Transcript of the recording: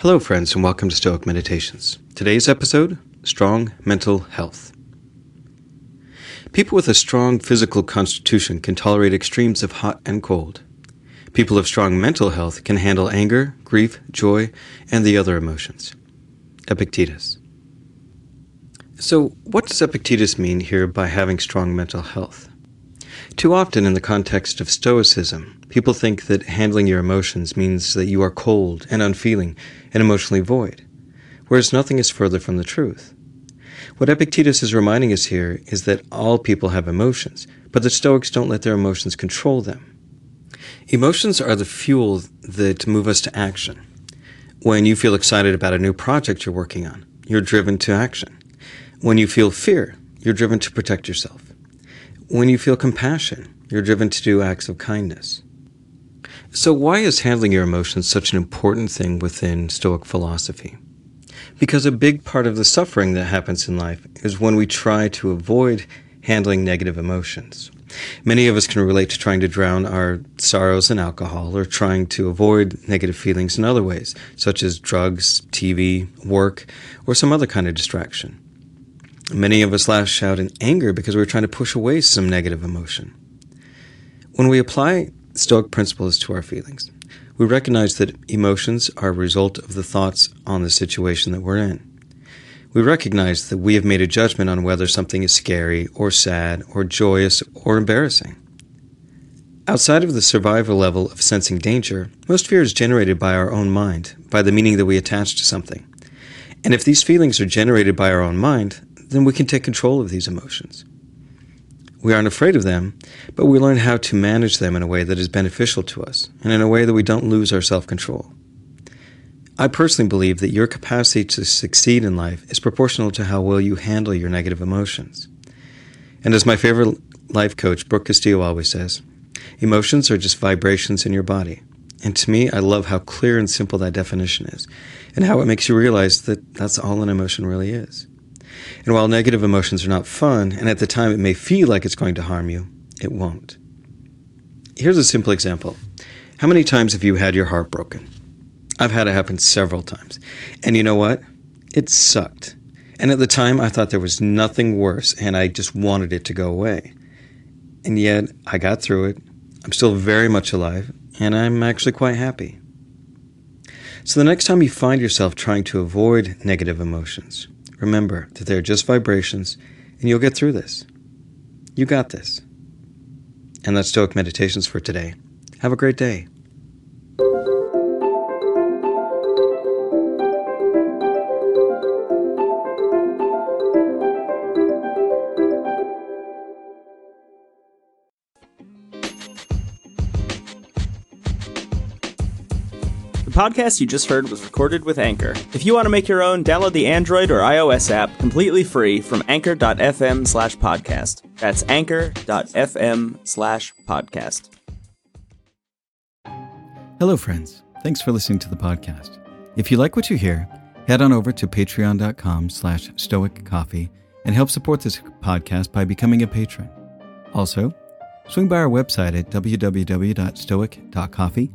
Hello, friends, and welcome to Stoic Meditations. Today's episode Strong Mental Health. People with a strong physical constitution can tolerate extremes of hot and cold. People of strong mental health can handle anger, grief, joy, and the other emotions. Epictetus. So, what does Epictetus mean here by having strong mental health? Too often, in the context of Stoicism, people think that handling your emotions means that you are cold and unfeeling and emotionally void, whereas nothing is further from the truth. What Epictetus is reminding us here is that all people have emotions, but the Stoics don't let their emotions control them. Emotions are the fuel that move us to action. When you feel excited about a new project you're working on, you're driven to action. When you feel fear, you're driven to protect yourself. When you feel compassion, you're driven to do acts of kindness. So, why is handling your emotions such an important thing within Stoic philosophy? Because a big part of the suffering that happens in life is when we try to avoid handling negative emotions. Many of us can relate to trying to drown our sorrows in alcohol or trying to avoid negative feelings in other ways, such as drugs, TV, work, or some other kind of distraction. Many of us lash out in anger because we're trying to push away some negative emotion. When we apply Stoic principles to our feelings, we recognize that emotions are a result of the thoughts on the situation that we're in. We recognize that we have made a judgment on whether something is scary or sad or joyous or embarrassing. Outside of the survival level of sensing danger, most fear is generated by our own mind, by the meaning that we attach to something. And if these feelings are generated by our own mind, then we can take control of these emotions. We aren't afraid of them, but we learn how to manage them in a way that is beneficial to us and in a way that we don't lose our self control. I personally believe that your capacity to succeed in life is proportional to how well you handle your negative emotions. And as my favorite life coach, Brooke Castillo, always says, emotions are just vibrations in your body. And to me, I love how clear and simple that definition is, and how it makes you realize that that's all an emotion really is. And while negative emotions are not fun, and at the time it may feel like it's going to harm you, it won't. Here's a simple example. How many times have you had your heart broken? I've had it happen several times. And you know what? It sucked. And at the time, I thought there was nothing worse, and I just wanted it to go away. And yet, I got through it. I'm still very much alive, and I'm actually quite happy. So, the next time you find yourself trying to avoid negative emotions, Remember that they're just vibrations, and you'll get through this. You got this. And that's Stoic Meditations for today. Have a great day. The podcast you just heard was recorded with Anchor. If you want to make your own, download the Android or iOS app completely free from anchor.fm slash podcast. That's anchor.fm slash podcast. Hello, friends. Thanks for listening to the podcast. If you like what you hear, head on over to patreon.com slash stoic coffee and help support this podcast by becoming a patron. Also, swing by our website at www.stoic.coffee